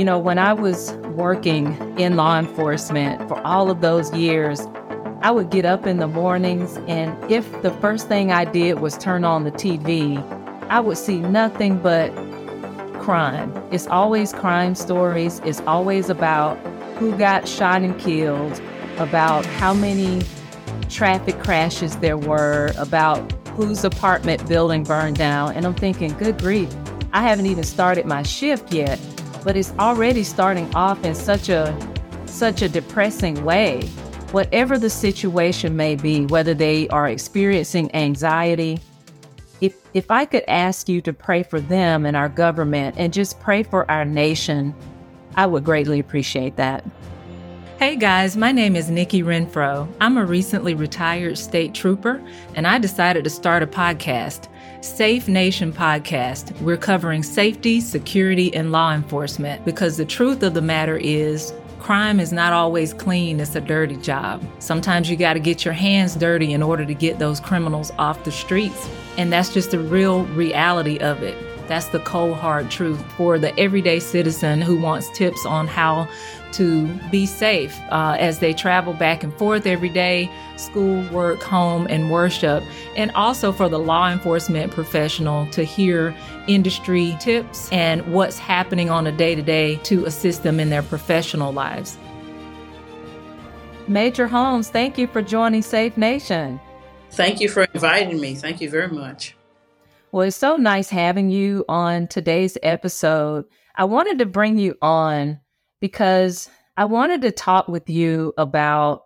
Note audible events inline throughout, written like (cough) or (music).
You know, when I was working in law enforcement for all of those years, I would get up in the mornings, and if the first thing I did was turn on the TV, I would see nothing but crime. It's always crime stories, it's always about who got shot and killed, about how many traffic crashes there were, about whose apartment building burned down. And I'm thinking, good grief, I haven't even started my shift yet, but it's already starting off in such a such a depressing way whatever the situation may be, whether they are experiencing anxiety, if, if I could ask you to pray for them and our government and just pray for our nation, I would greatly appreciate that. Hey guys, my name is Nikki Renfro. I'm a recently retired state trooper, and I decided to start a podcast, Safe Nation Podcast. We're covering safety, security, and law enforcement because the truth of the matter is Crime is not always clean, it's a dirty job. Sometimes you got to get your hands dirty in order to get those criminals off the streets. And that's just the real reality of it. That's the cold, hard truth for the everyday citizen who wants tips on how to be safe uh, as they travel back and forth every day, school, work, home, and worship. And also for the law enforcement professional to hear industry tips and what's happening on a day to day to assist them in their professional lives. Major Holmes, thank you for joining Safe Nation. Thank you for inviting me. Thank you very much. Well, it's so nice having you on today's episode. I wanted to bring you on because I wanted to talk with you about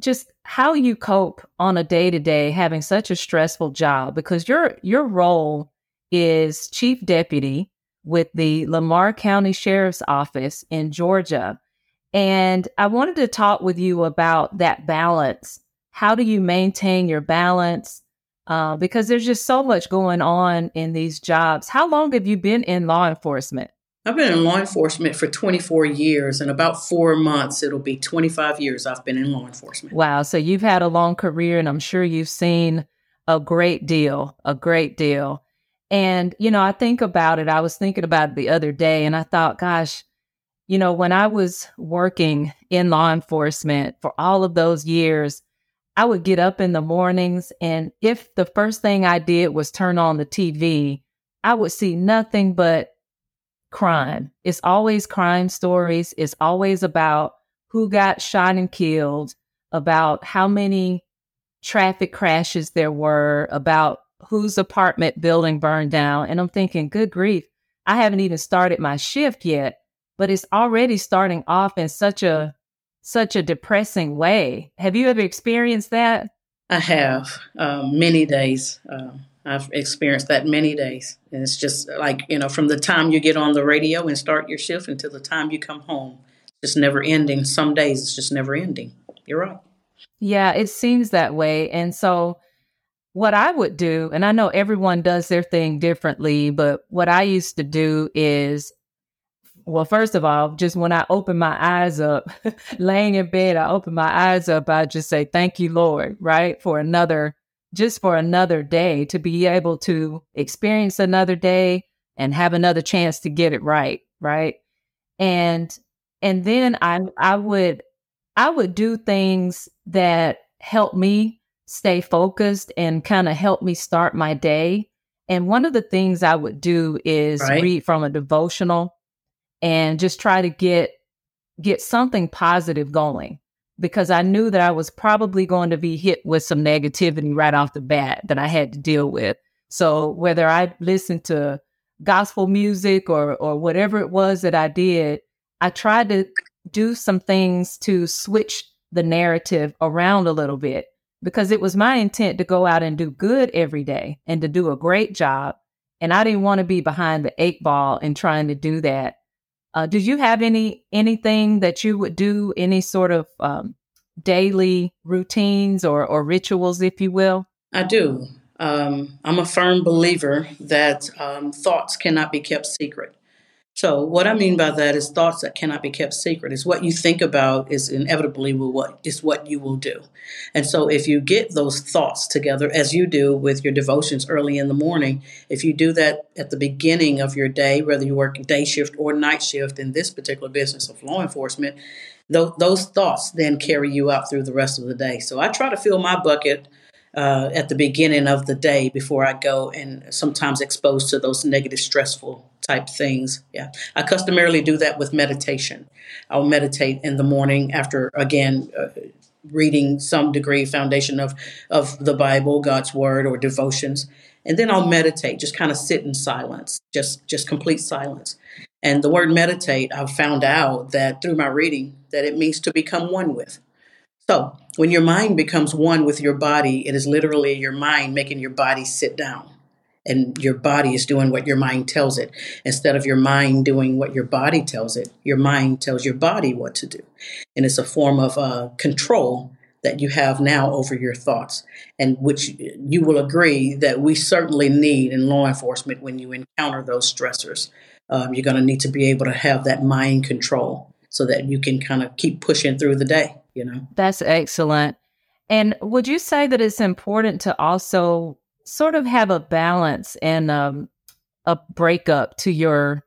just how you cope on a day to day having such a stressful job because your your role is chief deputy with the Lamar County Sheriff's Office in Georgia. And I wanted to talk with you about that balance. How do you maintain your balance? Uh, because there's just so much going on in these jobs. How long have you been in law enforcement? I've been in law enforcement for 24 years. In about four months, it'll be 25 years I've been in law enforcement. Wow. So you've had a long career, and I'm sure you've seen a great deal, a great deal. And, you know, I think about it. I was thinking about it the other day, and I thought, gosh, you know, when I was working in law enforcement for all of those years, I would get up in the mornings, and if the first thing I did was turn on the TV, I would see nothing but crime. It's always crime stories. It's always about who got shot and killed, about how many traffic crashes there were, about whose apartment building burned down. And I'm thinking, good grief, I haven't even started my shift yet, but it's already starting off in such a such a depressing way. Have you ever experienced that? I have um, many days. Um, I've experienced that many days. And it's just like, you know, from the time you get on the radio and start your shift until the time you come home, it's just never ending. Some days it's just never ending. You're right. Yeah, it seems that way. And so, what I would do, and I know everyone does their thing differently, but what I used to do is well, first of all, just when I open my eyes up, (laughs) laying in bed, I open my eyes up, I just say, Thank you, Lord, right? For another, just for another day to be able to experience another day and have another chance to get it right, right? And and then I I would I would do things that help me stay focused and kind of help me start my day. And one of the things I would do is right. read from a devotional and just try to get get something positive going because I knew that I was probably going to be hit with some negativity right off the bat that I had to deal with. So whether I listened to gospel music or or whatever it was that I did, I tried to do some things to switch the narrative around a little bit because it was my intent to go out and do good every day and to do a great job. And I didn't want to be behind the eight ball in trying to do that. Uh, did you have any anything that you would do, any sort of um, daily routines or, or rituals, if you will? I do. Um, I'm a firm believer that um, thoughts cannot be kept secret. So, what I mean by that is thoughts that cannot be kept secret. Is what you think about is inevitably will what is what you will do. And so, if you get those thoughts together, as you do with your devotions early in the morning, if you do that at the beginning of your day, whether you work day shift or night shift in this particular business of law enforcement, th- those thoughts then carry you out through the rest of the day. So, I try to fill my bucket uh, at the beginning of the day before I go and sometimes exposed to those negative, stressful type things. Yeah. I customarily do that with meditation. I'll meditate in the morning after, again, uh, reading some degree foundation of, of the Bible, God's word, or devotions. And then I'll meditate, just kind of sit in silence, just, just complete silence. And the word meditate, I've found out that through my reading that it means to become one with. So, when your mind becomes one with your body, it is literally your mind making your body sit down. And your body is doing what your mind tells it. Instead of your mind doing what your body tells it, your mind tells your body what to do. And it's a form of uh, control that you have now over your thoughts, and which you will agree that we certainly need in law enforcement when you encounter those stressors. Um, you're going to need to be able to have that mind control so that you can kind of keep pushing through the day you know. That's excellent. And would you say that it's important to also sort of have a balance and um, a breakup to your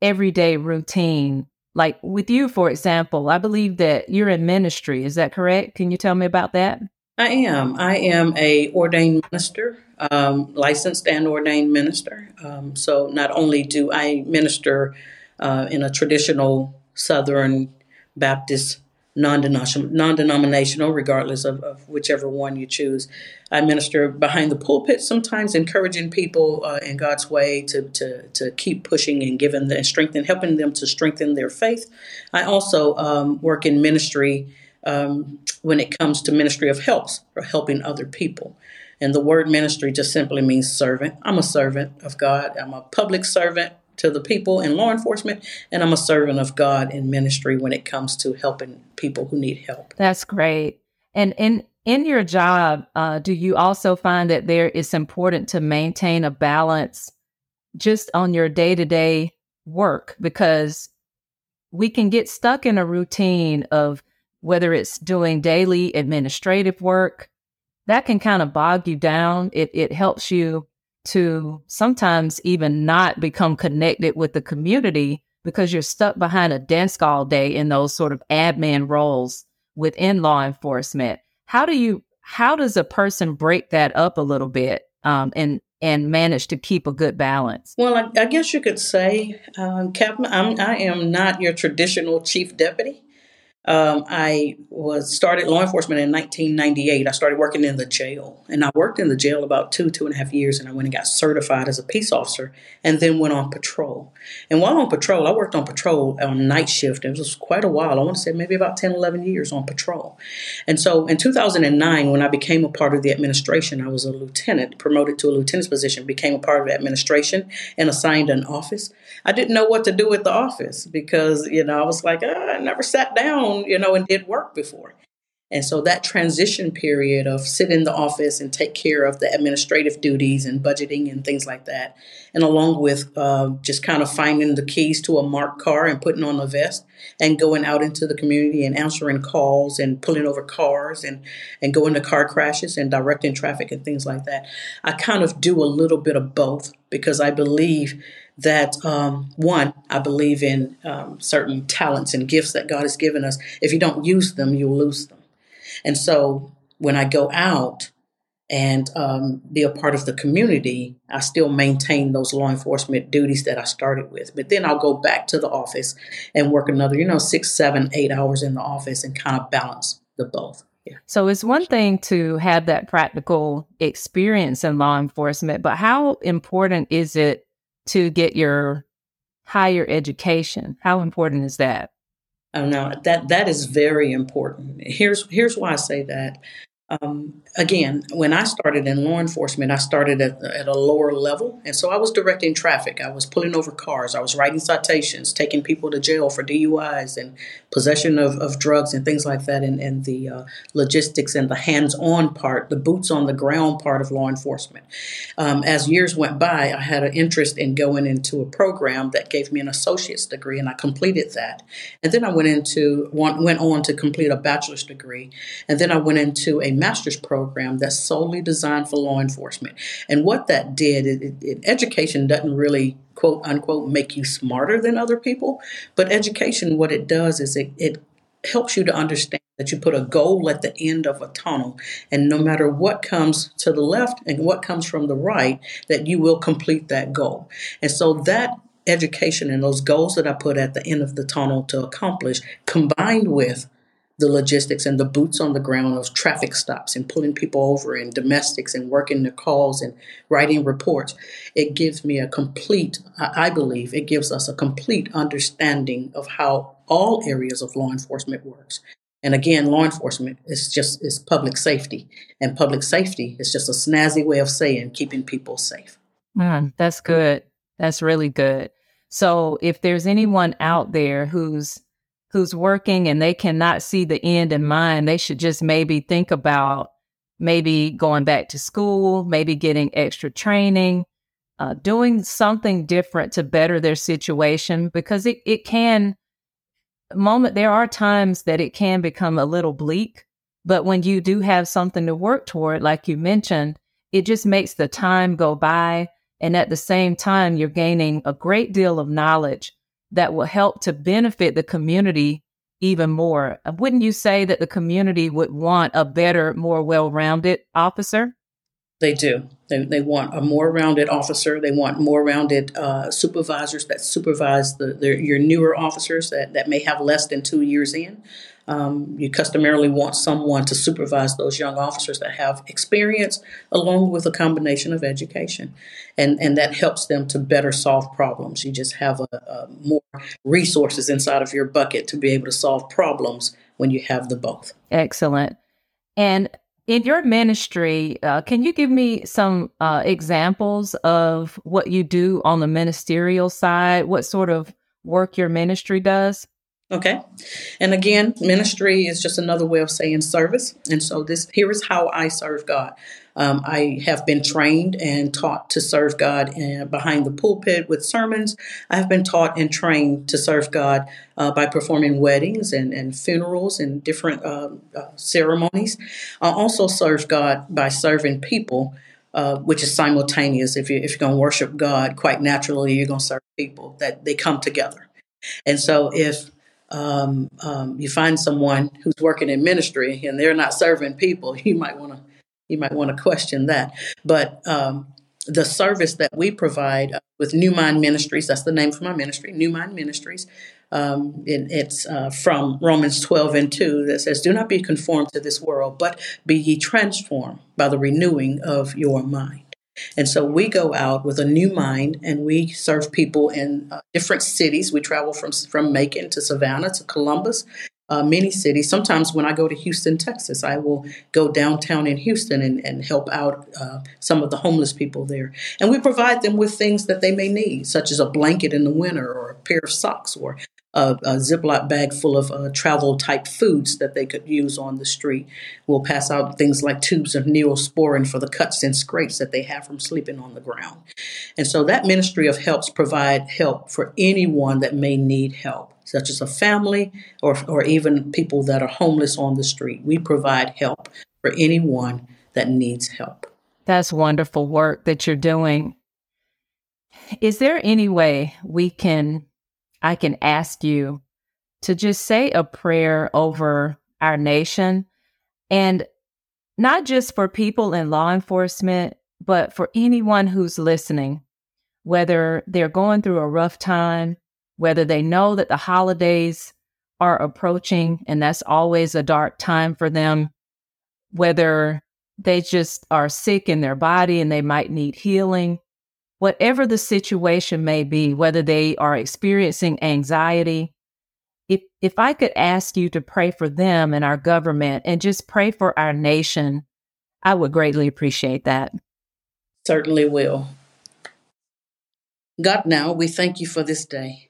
everyday routine? Like with you, for example, I believe that you're in ministry. Is that correct? Can you tell me about that? I am. I am a ordained minister, um, licensed and ordained minister. Um, so not only do I minister uh, in a traditional Southern Baptist non-denominational, regardless of, of, whichever one you choose. I minister behind the pulpit, sometimes encouraging people uh, in God's way to, to, to keep pushing and giving and helping them to strengthen their faith. I also um, work in ministry um, when it comes to ministry of helps or helping other people. And the word ministry just simply means servant. I'm a servant of God. I'm a public servant to the people in law enforcement, and I'm a servant of God in ministry when it comes to helping people who need help. That's great. And in in your job, uh, do you also find that there is important to maintain a balance just on your day to day work because we can get stuck in a routine of whether it's doing daily administrative work that can kind of bog you down. It it helps you to sometimes even not become connected with the community because you're stuck behind a desk all day in those sort of admin roles within law enforcement. How do you how does a person break that up a little bit um, and and manage to keep a good balance? Well, I, I guess you could say, um, Captain, I'm, I am not your traditional chief deputy. Um, I was started law enforcement in 1998. I started working in the jail, and I worked in the jail about two two and a half years, and I went and got certified as a peace officer, and then went on patrol. And while on patrol, I worked on patrol on night shift. It was quite a while. I want to say maybe about 10, 11 years on patrol. And so in 2009, when I became a part of the administration, I was a lieutenant, promoted to a lieutenant's position, became a part of the administration, and assigned an office. I didn't know what to do with the office because you know I was like, oh, I never sat down you know, and did work before. And so that transition period of sit in the office and take care of the administrative duties and budgeting and things like that, and along with uh, just kind of finding the keys to a marked car and putting on a vest and going out into the community and answering calls and pulling over cars and, and going to car crashes and directing traffic and things like that. I kind of do a little bit of both because I believe that um, one, I believe in um, certain talents and gifts that God has given us. If you don't use them, you'll lose them. And so when I go out and um, be a part of the community, I still maintain those law enforcement duties that I started with. But then I'll go back to the office and work another, you know, six, seven, eight hours in the office and kind of balance the both. Yeah. So it's one thing to have that practical experience in law enforcement, but how important is it to get your higher education. How important is that? Oh no, that that is very important. Here's here's why I say that. Um, again, when I started in law enforcement, I started at, at, a lower level. And so I was directing traffic. I was pulling over cars. I was writing citations, taking people to jail for DUIs and possession of, of drugs and things like that. And, and the uh, logistics and the hands on part, the boots on the ground part of law enforcement. Um, as years went by, I had an interest in going into a program that gave me an associate's degree, and I completed that. And then I went into went on to complete a bachelor's degree. And then I went into a master's program that's solely designed for law enforcement. And what that did, it, it, education doesn't really quote unquote make you smarter than other people, but education, what it does is it, it helps you to understand that you put a goal at the end of a tunnel and no matter what comes to the left and what comes from the right that you will complete that goal and so that education and those goals that i put at the end of the tunnel to accomplish combined with the logistics and the boots on the ground of traffic stops and pulling people over and domestics and working the calls and writing reports. It gives me a complete, I believe, it gives us a complete understanding of how all areas of law enforcement works. And again, law enforcement is just is public safety, and public safety is just a snazzy way of saying keeping people safe. Mm, that's good. That's really good. So, if there's anyone out there who's who's working and they cannot see the end in mind, they should just maybe think about maybe going back to school, maybe getting extra training, uh, doing something different to better their situation because it, it can moment there are times that it can become a little bleak but when you do have something to work toward like you mentioned it just makes the time go by and at the same time you're gaining a great deal of knowledge that will help to benefit the community even more. Wouldn't you say that the community would want a better, more well rounded officer? They do. They, they want a more rounded officer. They want more rounded uh, supervisors that supervise the, the, your newer officers that, that may have less than two years in. Um, you customarily want someone to supervise those young officers that have experience along with a combination of education. And, and that helps them to better solve problems. You just have a, a more resources inside of your bucket to be able to solve problems when you have the both. Excellent. And in your ministry, uh, can you give me some uh, examples of what you do on the ministerial side? What sort of work your ministry does? Okay. And again, ministry is just another way of saying service. And so this here is how I serve God. Um, I have been trained and taught to serve God uh, behind the pulpit with sermons. I have been taught and trained to serve God uh, by performing weddings and, and funerals and different uh, uh ceremonies. I also serve God by serving people. Uh, which is simultaneous. If, you, if you're going to worship God, quite naturally, you're going to serve people that they come together. And so, if um, um, you find someone who's working in ministry and they're not serving people, (laughs) you might want to you might want to question that. But um, the service that we provide uh, with New Mind Ministries, that's the name for my ministry, New Mind Ministries. Um, it, it's uh, from Romans 12 and 2 that says, Do not be conformed to this world, but be ye transformed by the renewing of your mind. And so we go out with a new mind and we serve people in uh, different cities. We travel from, from Macon to Savannah to Columbus, uh, many cities. Sometimes when I go to Houston, Texas, I will go downtown in Houston and, and help out uh, some of the homeless people there. And we provide them with things that they may need, such as a blanket in the winter or a pair of socks or a, a Ziploc bag full of uh, travel type foods that they could use on the street. We'll pass out things like tubes of neosporin for the cuts and scrapes that they have from sleeping on the ground. And so that ministry of helps provide help for anyone that may need help, such as a family or, or even people that are homeless on the street. We provide help for anyone that needs help. That's wonderful work that you're doing. Is there any way we can I can ask you to just say a prayer over our nation. And not just for people in law enforcement, but for anyone who's listening, whether they're going through a rough time, whether they know that the holidays are approaching and that's always a dark time for them, whether they just are sick in their body and they might need healing, whatever the situation may be, whether they are experiencing anxiety, if if I could ask you to pray for them and our government and just pray for our nation, I would greatly appreciate that. Certainly will. God, now we thank you for this day.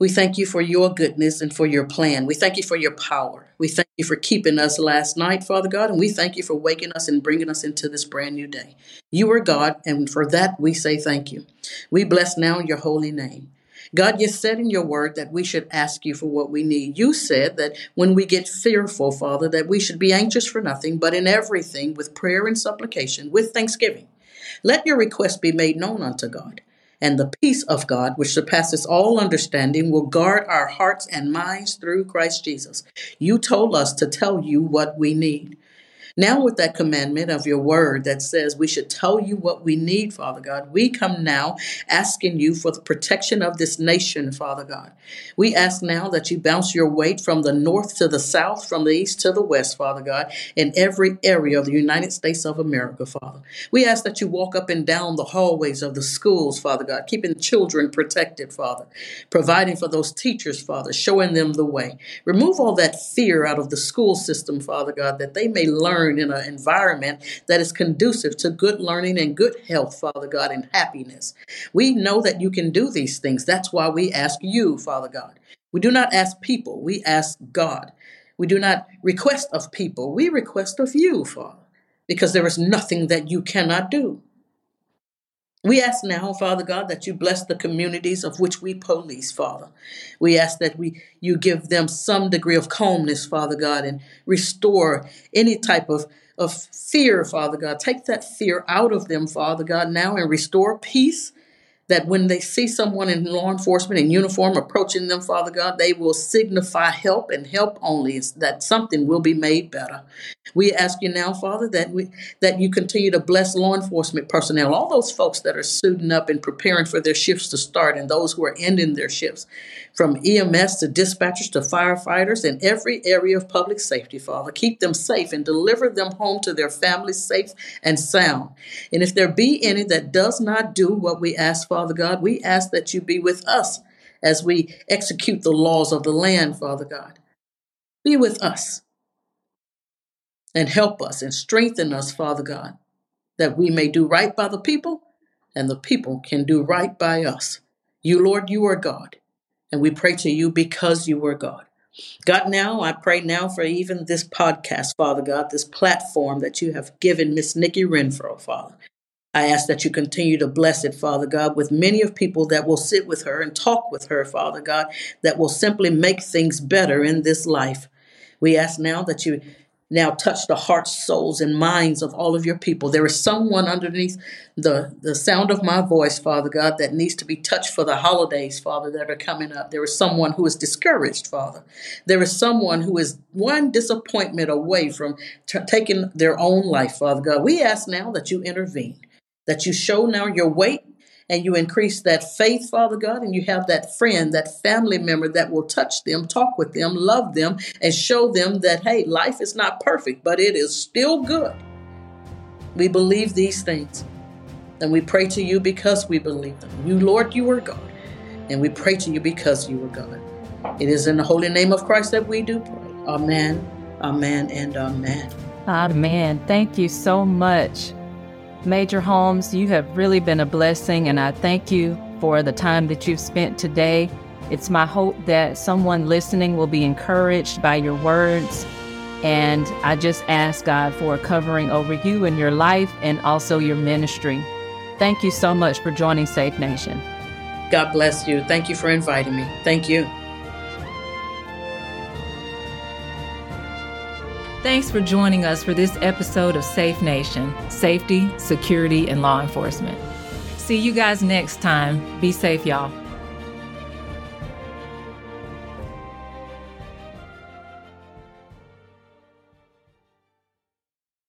We thank you for your goodness and for your plan. We thank you for your power. We thank you for keeping us last night, Father God, and we thank you for waking us and bringing us into this brand new day. You are God, and for that we say thank you. We bless now your holy name. God, you said in your word that we should ask you for what we need. You said that when we get fearful, Father, that we should be anxious for nothing, but in everything with prayer and supplication, with thanksgiving. Let your request be made known unto God. And the peace of God, which surpasses all understanding, will guard our hearts and minds through Christ Jesus. You told us to tell you what we need. Now, with that commandment of your word that says we should tell you what we need, Father God, we come now asking you for the protection of this nation, Father God. We ask now that you bounce your weight from the north to the south, from the east to the west, Father God, in every area of the United States of America, Father. We ask that you walk up and down the hallways of the schools, Father God, keeping children protected, Father, providing for those teachers, Father, showing them the way. Remove all that fear out of the school system, Father God, that they may learn learn in an environment that is conducive to good learning and good health, Father God, and happiness. We know that you can do these things. That's why we ask you, Father God. We do not ask people, we ask God. We do not request of people, we request of you, Father, because there is nothing that you cannot do. We ask now, Father God, that you bless the communities of which we police, Father. We ask that we you give them some degree of calmness, Father God, and restore any type of, of fear, Father God. Take that fear out of them, Father God, now and restore peace that when they see someone in law enforcement in uniform approaching them, Father God, they will signify help and help only, that something will be made better. We ask you now, Father, that we that you continue to bless law enforcement personnel, all those folks that are suiting up and preparing for their shifts to start, and those who are ending their shifts, from EMS to dispatchers to firefighters in every area of public safety, Father. Keep them safe and deliver them home to their families safe and sound. And if there be any that does not do what we ask, Father God, we ask that you be with us as we execute the laws of the land, Father God. Be with us and help us and strengthen us, Father God, that we may do right by the people and the people can do right by us. You, Lord, you are God, and we pray to you because you are God. God, now I pray now for even this podcast, Father God, this platform that you have given Miss Nikki Renfro, Father. I ask that you continue to bless it, Father God, with many of people that will sit with her and talk with her, Father God, that will simply make things better in this life. We ask now that you now touch the hearts, souls, and minds of all of your people. There is someone underneath the, the sound of my voice, Father God, that needs to be touched for the holidays, Father, that are coming up. There is someone who is discouraged, Father. There is someone who is one disappointment away from t- taking their own life, Father God. We ask now that you intervene, that you show now your weight and you increase that faith, Father God, and you have that friend, that family member that will touch them, talk with them, love them, and show them that, hey, life is not perfect, but it is still good. We believe these things. And we pray to you because we believe them. You, Lord, you are God. And we pray to you because you are God. It is in the holy name of Christ that we do pray. Amen, amen, and amen. Amen. Thank you so much. Major Holmes, you have really been a blessing, and I thank you for the time that you've spent today. It's my hope that someone listening will be encouraged by your words. And I just ask God for a covering over you and your life and also your ministry. Thank you so much for joining Safe Nation. God bless you. Thank you for inviting me. Thank you. Thanks for joining us for this episode of Safe Nation Safety, Security, and Law Enforcement. See you guys next time. Be safe, y'all.